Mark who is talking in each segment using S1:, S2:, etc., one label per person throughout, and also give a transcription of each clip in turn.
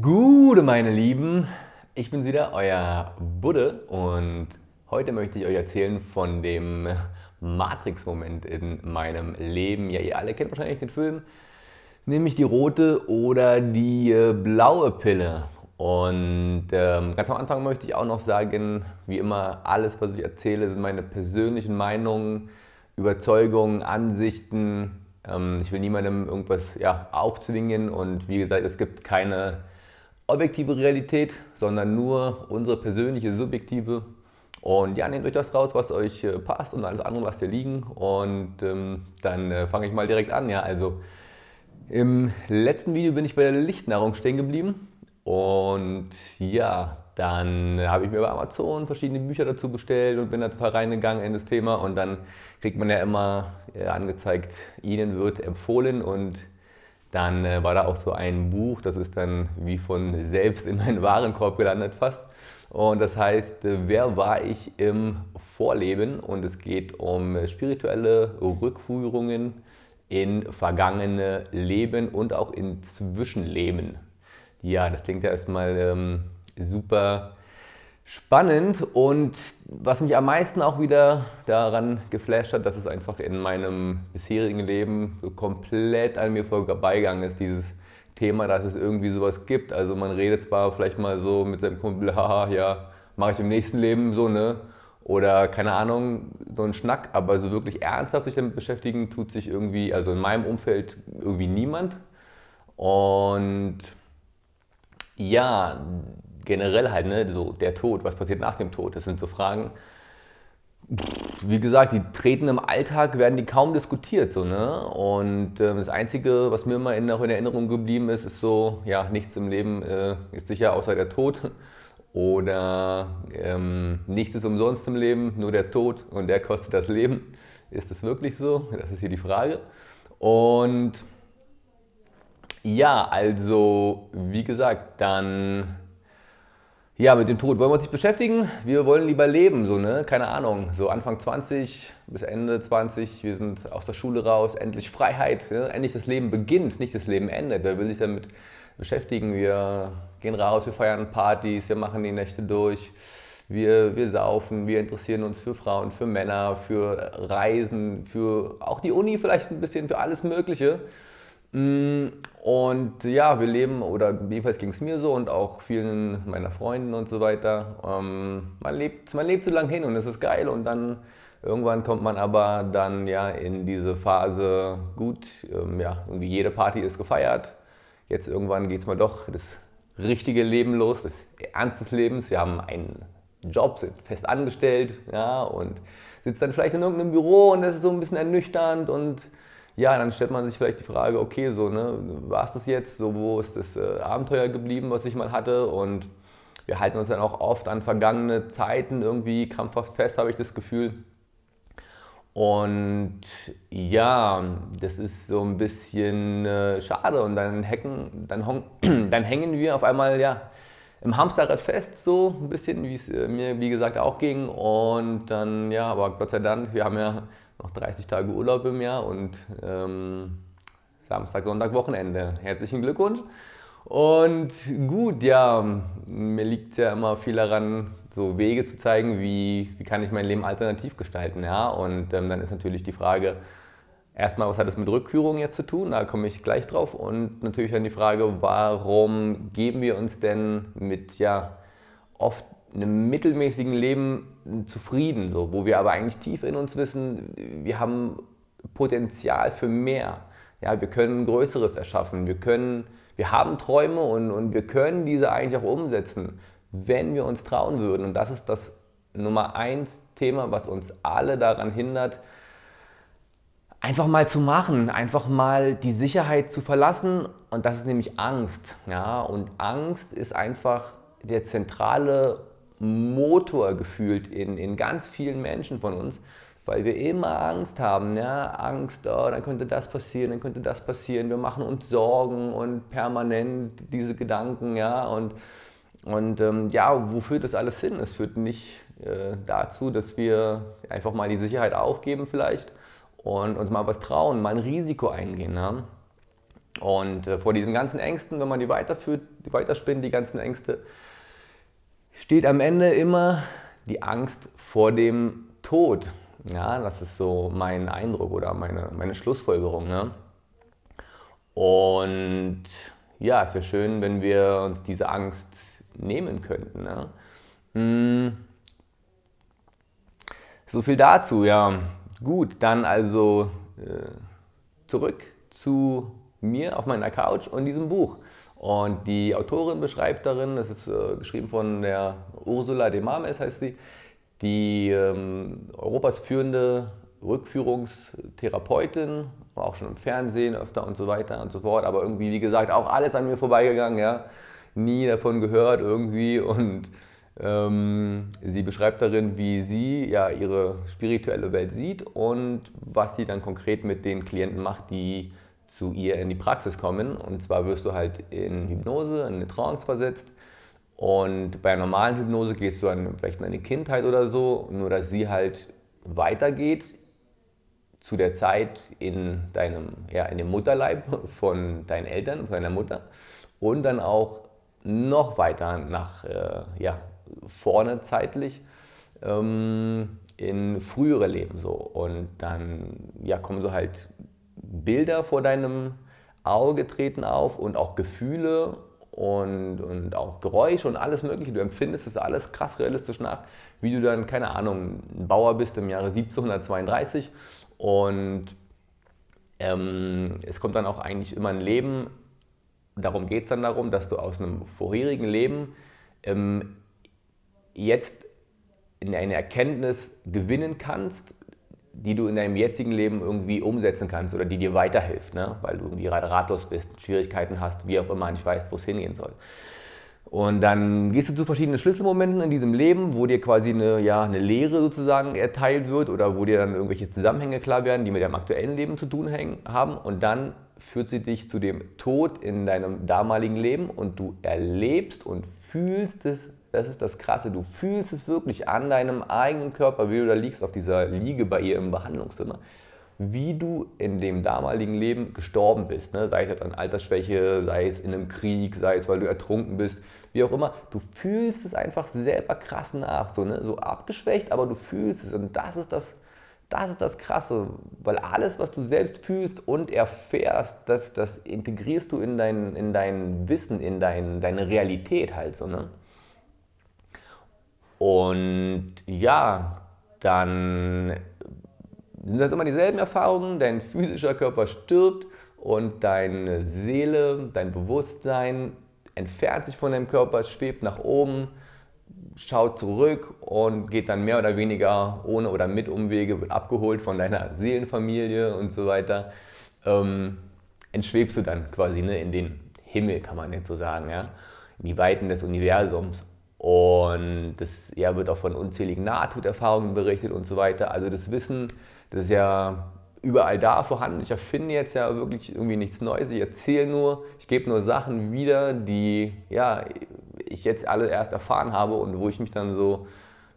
S1: Gute meine Lieben, ich bin's wieder, euer Budde und heute möchte ich euch erzählen von dem Matrix-Moment in meinem Leben. Ja, ihr alle kennt wahrscheinlich den Film, nämlich die rote oder die äh, blaue Pille. Und ähm, ganz am Anfang möchte ich auch noch sagen, wie immer, alles, was ich erzähle, sind meine persönlichen Meinungen, Überzeugungen, Ansichten. Ähm, ich will niemandem irgendwas ja, aufzwingen und wie gesagt, es gibt keine objektive Realität, sondern nur unsere persönliche, subjektive. Und ja, nehmt euch das raus, was euch äh, passt und alles andere lasst ihr liegen. Und ähm, dann äh, fange ich mal direkt an. Ja, also im letzten Video bin ich bei der Lichtnahrung stehen geblieben. Und ja, dann habe ich mir bei Amazon verschiedene Bücher dazu bestellt und bin da total reingegangen in das Thema. Und dann kriegt man ja immer äh, angezeigt, Ihnen wird empfohlen und dann äh, war da auch so ein Buch, das ist dann wie von selbst in meinen Warenkorb gelandet fast. Und das heißt, äh, wer war ich im Vorleben? Und es geht um spirituelle Rückführungen in vergangene Leben und auch in Zwischenleben. Ja, das klingt ja erstmal ähm, super spannend und was mich am meisten auch wieder daran geflasht hat, dass es einfach in meinem bisherigen Leben so komplett an mir vorbeigegangen ist, dieses Thema, dass es irgendwie sowas gibt. Also man redet zwar vielleicht mal so mit seinem Kumpel, haha, ja, mache ich im nächsten Leben so, ne? Oder keine Ahnung, so ein Schnack, aber so wirklich ernsthaft sich damit beschäftigen, tut sich irgendwie, also in meinem Umfeld irgendwie niemand. Und ja, generell halt, ne, so der Tod, was passiert nach dem Tod, das sind so Fragen. Wie gesagt, die treten im Alltag, werden die kaum diskutiert. So, ne? Und äh, das Einzige, was mir immer in, in Erinnerung geblieben ist, ist so, ja, nichts im Leben äh, ist sicher außer der Tod. Oder ähm, nichts ist umsonst im Leben, nur der Tod und der kostet das Leben. Ist das wirklich so? Das ist hier die Frage. Und ja, also wie gesagt, dann ja, mit dem Tod wollen wir uns nicht beschäftigen. Wir wollen lieber leben, so, ne? Keine Ahnung. So Anfang 20 bis Ende 20, wir sind aus der Schule raus, endlich Freiheit, ne? endlich das Leben beginnt, nicht das Leben endet. Wer will sich damit beschäftigen? Wir gehen raus, wir feiern Partys, wir machen die Nächte durch, wir, wir saufen, wir interessieren uns für Frauen, für Männer, für Reisen, für auch die Uni vielleicht ein bisschen, für alles Mögliche. Mm, und ja, wir leben, oder jedenfalls ging es mir so und auch vielen meiner Freunden und so weiter. Ähm, man, lebt, man lebt so lange hin und es ist geil und dann irgendwann kommt man aber dann ja in diese Phase, gut, ähm, ja, irgendwie jede Party ist gefeiert. Jetzt irgendwann geht es mal doch das richtige Leben los, das Ernst des Lebens. Wir haben einen Job, sind fest angestellt ja, und sitzt dann vielleicht in irgendeinem Büro und das ist so ein bisschen ernüchternd und ja, dann stellt man sich vielleicht die Frage, okay, so, ne, war es das jetzt? So, wo ist das äh, Abenteuer geblieben, was ich mal hatte? Und wir halten uns dann auch oft an vergangene Zeiten irgendwie krampfhaft fest, habe ich das Gefühl. Und ja, das ist so ein bisschen äh, schade. Und dann, hacken, dann, dann hängen wir auf einmal ja, im Hamsterrad fest, so ein bisschen, wie es äh, mir wie gesagt auch ging. Und dann, ja, aber Gott sei Dank, wir haben ja noch 30 Tage Urlaub im Jahr und ähm, Samstag, Sonntag, Wochenende. Herzlichen Glückwunsch. Und gut, ja, mir liegt es ja immer viel daran, so Wege zu zeigen, wie, wie kann ich mein Leben alternativ gestalten. Ja? Und ähm, dann ist natürlich die Frage, erstmal, was hat das mit Rückführung jetzt zu tun? Da komme ich gleich drauf. Und natürlich dann die Frage, warum geben wir uns denn mit ja oft einem mittelmäßigen Leben zufrieden, so, wo wir aber eigentlich tief in uns wissen, wir haben Potenzial für mehr. Ja, wir können Größeres erschaffen, wir, können, wir haben Träume und, und wir können diese eigentlich auch umsetzen, wenn wir uns trauen würden. Und das ist das Nummer eins Thema, was uns alle daran hindert, einfach mal zu machen, einfach mal die Sicherheit zu verlassen. Und das ist nämlich Angst. Ja? Und Angst ist einfach der zentrale Motor gefühlt in, in ganz vielen Menschen von uns, weil wir immer Angst haben. Ja? Angst, oh, dann könnte das passieren, dann könnte das passieren. Wir machen uns Sorgen und permanent diese Gedanken. Ja? Und, und ähm, ja, wo führt das alles hin? Es führt nicht äh, dazu, dass wir einfach mal die Sicherheit aufgeben vielleicht und uns mal was trauen, mal ein Risiko eingehen. Ja? Und äh, vor diesen ganzen Ängsten, wenn man die weiterführt, die weiterspinnt, die ganzen Ängste, steht am Ende immer die Angst vor dem Tod. Ja, das ist so mein Eindruck oder meine, meine Schlussfolgerung. Ne? Und ja, es wäre schön, wenn wir uns diese Angst nehmen könnten. Ne? Hm. So viel dazu, ja. Gut, dann also äh, zurück zu mir auf meiner Couch und diesem Buch. Und die Autorin beschreibt darin, das ist äh, geschrieben von der Ursula de Marmels, heißt sie, die ähm, Europas führende Rückführungstherapeutin, war auch schon im Fernsehen öfter und so weiter und so fort, aber irgendwie, wie gesagt, auch alles an mir vorbeigegangen, ja, nie davon gehört irgendwie und ähm, sie beschreibt darin, wie sie ja ihre spirituelle Welt sieht und was sie dann konkret mit den Klienten macht, die zu ihr in die Praxis kommen. Und zwar wirst du halt in Hypnose, in eine Trance versetzt und bei einer normalen Hypnose gehst du dann vielleicht in eine Kindheit oder so, nur dass sie halt weitergeht zu der Zeit in deinem, ja, in dem Mutterleib von deinen Eltern, von deiner Mutter und dann auch noch weiter nach äh, ja, vorne zeitlich ähm, in frühere Leben so. Und dann ja, kommen so halt Bilder vor deinem Auge treten auf und auch Gefühle und, und auch Geräusche und alles Mögliche. Du empfindest es alles krass realistisch nach, wie du dann, keine Ahnung, ein Bauer bist im Jahre 1732 und ähm, es kommt dann auch eigentlich immer ein Leben, darum geht es dann darum, dass du aus einem vorherigen Leben ähm, jetzt in eine Erkenntnis gewinnen kannst, die du in deinem jetzigen Leben irgendwie umsetzen kannst oder die dir weiterhilft, ne? weil du irgendwie ratlos bist, Schwierigkeiten hast, wie auch immer, nicht weißt, wo es hingehen soll. Und dann gehst du zu verschiedenen Schlüsselmomenten in diesem Leben, wo dir quasi eine, ja, eine Lehre sozusagen erteilt wird oder wo dir dann irgendwelche Zusammenhänge klar werden, die mit deinem aktuellen Leben zu tun haben. Und dann führt sie dich zu dem Tod in deinem damaligen Leben und du erlebst und fühlst es das ist das Krasse. Du fühlst es wirklich an deinem eigenen Körper, wie du da liegst auf dieser Liege bei ihr im Behandlungszimmer, wie du in dem damaligen Leben gestorben bist. Ne? Sei es jetzt an Altersschwäche, sei es in einem Krieg, sei es, weil du ertrunken bist, wie auch immer. Du fühlst es einfach selber krass nach. So, ne? so abgeschwächt, aber du fühlst es. Und das ist das, das ist das Krasse, weil alles, was du selbst fühlst und erfährst, das, das integrierst du in dein, in dein Wissen, in dein, deine Realität halt so. Ne? Und ja, dann sind das immer dieselben Erfahrungen. Dein physischer Körper stirbt und deine Seele, dein Bewusstsein entfernt sich von deinem Körper, schwebt nach oben, schaut zurück und geht dann mehr oder weniger ohne oder mit Umwege, wird abgeholt von deiner Seelenfamilie und so weiter. Ähm, entschwebst du dann quasi ne, in den Himmel, kann man jetzt so sagen, ja? in die Weiten des Universums. Und das ja, wird auch von unzähligen Nahtoderfahrungen berichtet und so weiter. Also das Wissen, das ist ja überall da vorhanden. Ich erfinde jetzt ja wirklich irgendwie nichts Neues. Ich erzähle nur, ich gebe nur Sachen wieder, die ja, ich jetzt alle erst erfahren habe und wo ich mich dann so,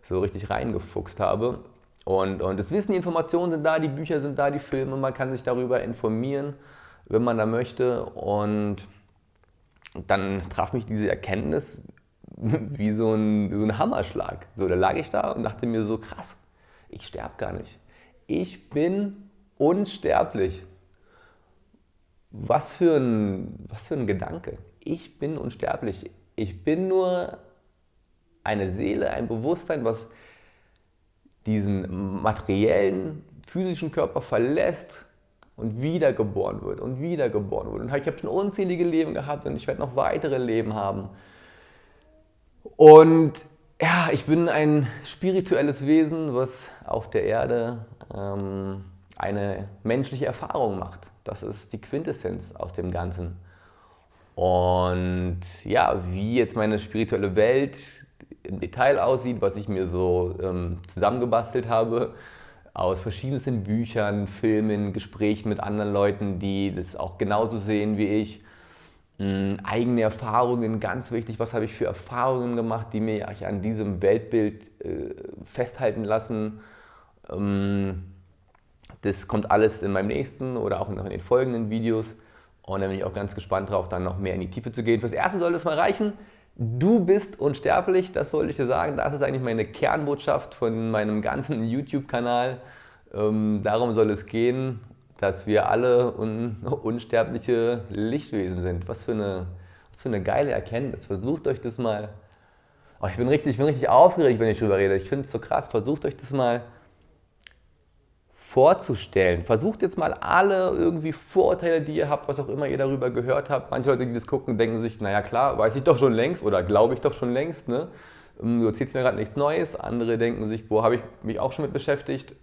S1: so richtig reingefuchst habe. Und, und das Wissen, die Informationen sind da, die Bücher sind da, die Filme, man kann sich darüber informieren, wenn man da möchte. Und dann traf mich diese Erkenntnis, wie so ein, so ein Hammerschlag. So, da lag ich da und dachte mir so, krass, ich sterbe gar nicht. Ich bin unsterblich. Was für, ein, was für ein Gedanke. Ich bin unsterblich. Ich bin nur eine Seele, ein Bewusstsein, was diesen materiellen, physischen Körper verlässt und wiedergeboren wird und wiedergeboren wird. Und ich habe schon unzählige Leben gehabt und ich werde noch weitere Leben haben. Und ja, ich bin ein spirituelles Wesen, was auf der Erde ähm, eine menschliche Erfahrung macht. Das ist die Quintessenz aus dem Ganzen. Und ja, wie jetzt meine spirituelle Welt im Detail aussieht, was ich mir so ähm, zusammengebastelt habe, aus verschiedensten Büchern, Filmen, Gesprächen mit anderen Leuten, die das auch genauso sehen wie ich, hm, eigene Erfahrungen, ganz wichtig, was habe ich für Erfahrungen gemacht, die mich an diesem Weltbild äh, festhalten lassen. Ähm, das kommt alles in meinem nächsten oder auch in den folgenden Videos. Und dann bin ich auch ganz gespannt drauf, dann noch mehr in die Tiefe zu gehen. Fürs Erste soll es mal reichen. Du bist unsterblich, das wollte ich dir sagen. Das ist eigentlich meine Kernbotschaft von meinem ganzen YouTube-Kanal. Ähm, darum soll es gehen, dass wir alle un unsterbliche Lichtwesen sind. Was für, eine, was für eine geile Erkenntnis. Versucht euch das mal. Oh, ich, bin richtig, ich bin richtig aufgeregt, wenn ich darüber rede. Ich finde es so krass. Versucht euch das mal vorzustellen. Versucht jetzt mal alle irgendwie Vorurteile, die ihr habt, was auch immer ihr darüber gehört habt. Manche Leute, die das gucken, denken sich, naja klar, weiß ich doch schon längst oder glaube ich doch schon längst. Ne? Du erzählst mir gerade nichts Neues. Andere denken sich, boah, habe ich mich auch schon mit beschäftigt.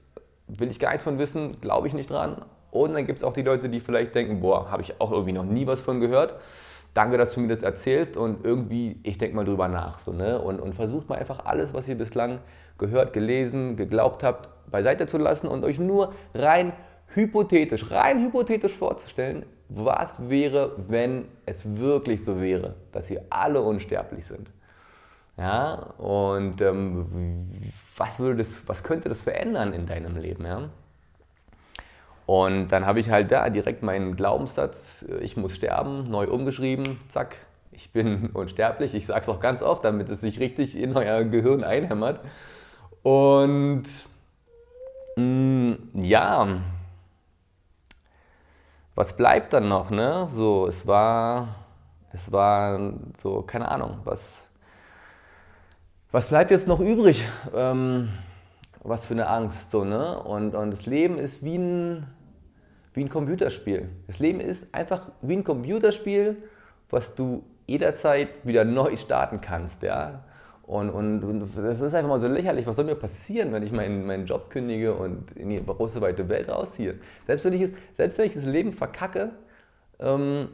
S1: Will ich gar nichts von wissen, glaube ich nicht dran. Und dann gibt es auch die Leute, die vielleicht denken, boah, habe ich auch irgendwie noch nie was von gehört. Danke, dass du mir das erzählst und irgendwie, ich denke mal drüber nach. So, ne? und, und versucht mal einfach alles, was ihr bislang gehört, gelesen, geglaubt habt, beiseite zu lassen und euch nur rein hypothetisch, rein hypothetisch vorzustellen, was wäre, wenn es wirklich so wäre, dass wir alle unsterblich sind. Ja, und ähm, was, würde das, was könnte das verändern in deinem Leben? Ja? Und dann habe ich halt da direkt meinen Glaubenssatz, äh, ich muss sterben, neu umgeschrieben, zack, ich bin unsterblich. Ich sage es auch ganz oft, damit es sich richtig in euer Gehirn einhämmert. Und mh, mm, ja, was bleibt dann noch? Ne? So, es war, es war so, keine Ahnung, was, was bleibt jetzt noch übrig? Ähm, was für eine Angst, so, ne? Und, und das Leben ist wie ein, wie ein Computerspiel. Das Leben ist einfach wie ein Computerspiel, was du jederzeit wieder neu starten kannst, ja? Und, und, und, das ist einfach mal so lächerlich. Was soll mir passieren, wenn ich meinen, meinen Job kündige und in die große, weite Welt rausziehe? Selbst wenn ich, selbst wenn ich das Leben verkacke, ähm,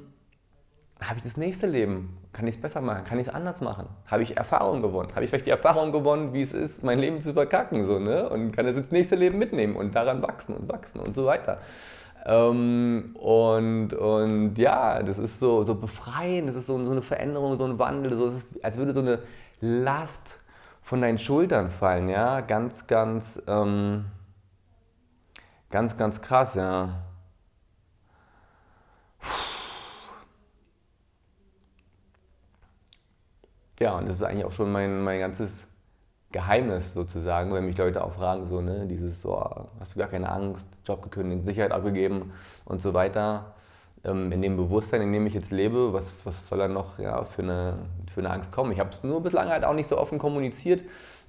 S1: habe ich das nächste Leben. Kann ich es besser machen? Kann ich es anders machen? Habe ich Erfahrung gewonnen? Habe ich vielleicht die Erfahrung gewonnen, wie es ist, mein Leben zu verkacken? So, ne? Und kann es ins nächste Leben mitnehmen und daran wachsen und wachsen und so weiter. Ähm, und, und ja, das ist so, so befreiend, das ist so, so eine Veränderung, so ein Wandel, so, es ist, als würde so eine Last von deinen Schultern fallen, ja, ganz, ganz, ähm, ganz, ganz krass, ja. Ja, und das ist eigentlich auch schon mein, mein ganzes Geheimnis sozusagen, wenn mich Leute auch fragen, so, ne, dieses so, hast du gar keine Angst, Job gekündigt, Sicherheit abgegeben und so weiter. Ähm, in dem Bewusstsein, in dem ich jetzt lebe, was, was soll da noch ja, für, eine, für eine Angst kommen? Ich habe es nur bislang halt auch nicht so offen kommuniziert.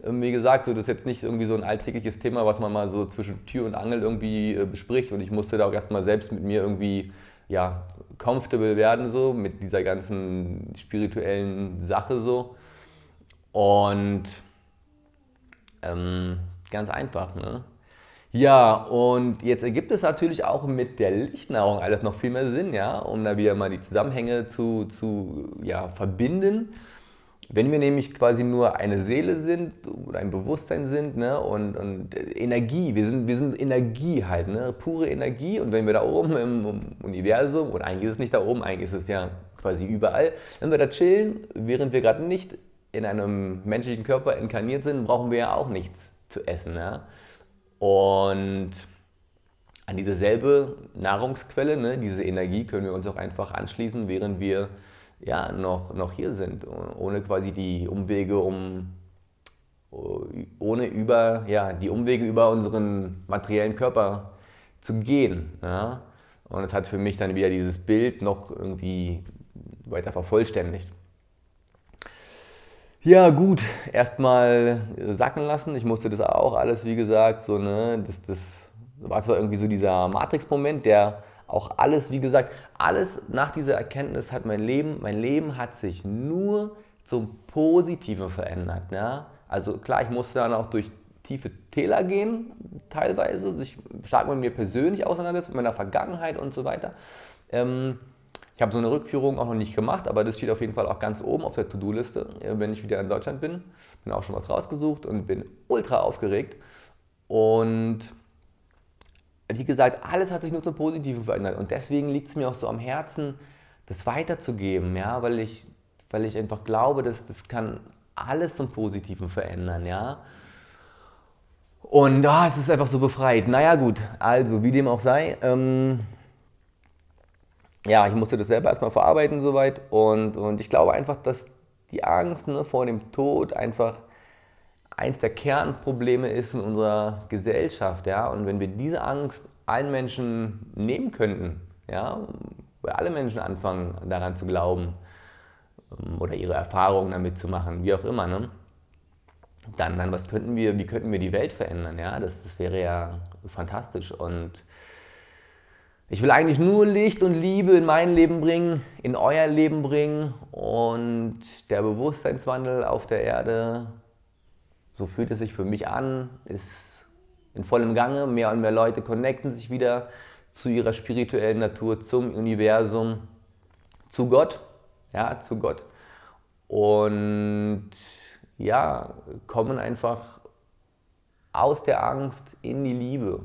S1: Ähm, wie gesagt, so, das ist jetzt nicht irgendwie so ein alltägliches Thema, was man mal so zwischen Tür und Angel irgendwie äh, bespricht und ich musste da auch erstmal selbst mit mir irgendwie ja, comfortable werden, so mit dieser ganzen spirituellen Sache so. Und ähm, ganz einfach, ne? Ja, und jetzt ergibt es natürlich auch mit der Lichtnahrung alles noch viel mehr Sinn, ja, um da wieder mal die Zusammenhänge zu, zu ja, verbinden. Wenn wir nämlich quasi nur eine Seele sind oder ein Bewusstsein sind ne, und, und Energie, wir sind, wir sind Energie halt, ne, pure Energie und wenn wir da oben im Universum, oder eigentlich ist es nicht da oben, eigentlich ist es ja quasi überall, wenn wir da chillen, während wir gerade nicht in einem menschlichen Körper inkarniert sind, brauchen wir ja auch nichts zu essen. Ja? Und an diese selbe Nahrungsquelle, ne, diese Energie können wir uns auch einfach anschließen, während wir ja, noch, noch hier sind, ohne quasi die Umwege um ohne über ja, die Umwege über unseren materiellen Körper zu gehen. Ja? Und es hat für mich dann wieder dieses Bild noch irgendwie weiter vervollständigt. Ja, gut, erstmal sacken lassen. Ich musste das auch alles, wie gesagt, so, ne, das, das war zwar irgendwie so dieser Matrix-Moment, der auch alles, wie gesagt, alles nach dieser Erkenntnis hat mein Leben, mein Leben hat sich nur zum Positiven verändert. Ja? Also klar, ich musste dann auch durch tiefe Täler gehen, teilweise, sich stark mit mir persönlich auseinandersetzen, mit meiner Vergangenheit und so weiter. Ähm, ich habe so eine Rückführung auch noch nicht gemacht, aber das steht auf jeden Fall auch ganz oben auf der To-Do-Liste, wenn ich wieder in Deutschland bin. Bin auch schon was rausgesucht und bin ultra aufgeregt. Und wie gesagt, alles hat sich nur zum Positiven verändert. Und deswegen liegt es mir auch so am Herzen, das weiterzugeben, ja, weil ich, weil ich einfach glaube, dass das kann alles zum Positiven verändern, ja. Und ah, es ist einfach so befreit. Naja, gut, also wie dem auch sei. Ähm, ja, ich musste das selber erstmal verarbeiten soweit und, und ich glaube einfach, dass die Angst ne, vor dem Tod einfach eins der Kernprobleme ist in unserer Gesellschaft. Ja? Und wenn wir diese Angst allen Menschen nehmen könnten, ja, weil alle Menschen anfangen daran zu glauben ähm, oder ihre Erfahrungen damit zu machen, wie auch immer, ne? dann, dann was könnten wir, wie könnten wir die Welt verändern? Ja? Das, das wäre ja fantastisch. Und ich will eigentlich nur Licht und Liebe in mein Leben bringen, in euer Leben bringen und der Bewusstseinswandel auf der Erde, so fühlt es sich für mich an, ist in vollem Gange. Mehr und mehr Leute connecten sich wieder zu ihrer spirituellen Natur, zum Universum, zu Gott, ja, zu Gott. Und ja, kommen einfach aus der Angst in die Liebe.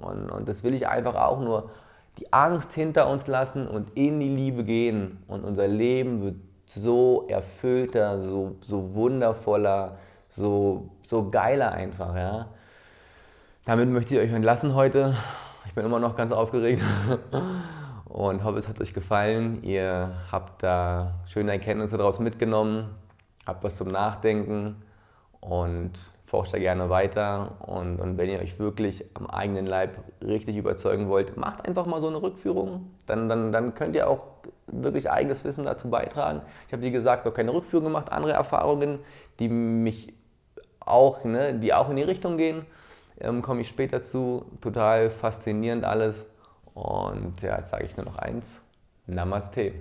S1: Und, und das will ich einfach auch nur, die Angst hinter uns lassen und in die Liebe gehen. Und unser Leben wird so erfüllter, so, so wundervoller, so, so geiler einfach. Ja. Damit möchte ich euch entlassen heute. Ich bin immer noch ganz aufgeregt und hoffe, es hat euch gefallen. Ihr habt da schöne Erkenntnisse daraus mitgenommen habt was zum Nachdenken und forscht da gerne weiter. Und, und wenn ihr euch wirklich am eigenen Leib richtig überzeugen wollt, macht einfach mal so eine Rückführung. Dann, dann, dann könnt ihr auch wirklich eigenes Wissen dazu beitragen. Ich habe, wie gesagt, noch keine Rückführung gemacht, andere Erfahrungen, die mich auch, ne, die auch in die Richtung gehen, ähm, komme ich später zu. Total faszinierend alles. Und ja, jetzt sage ich nur noch eins. Namaste.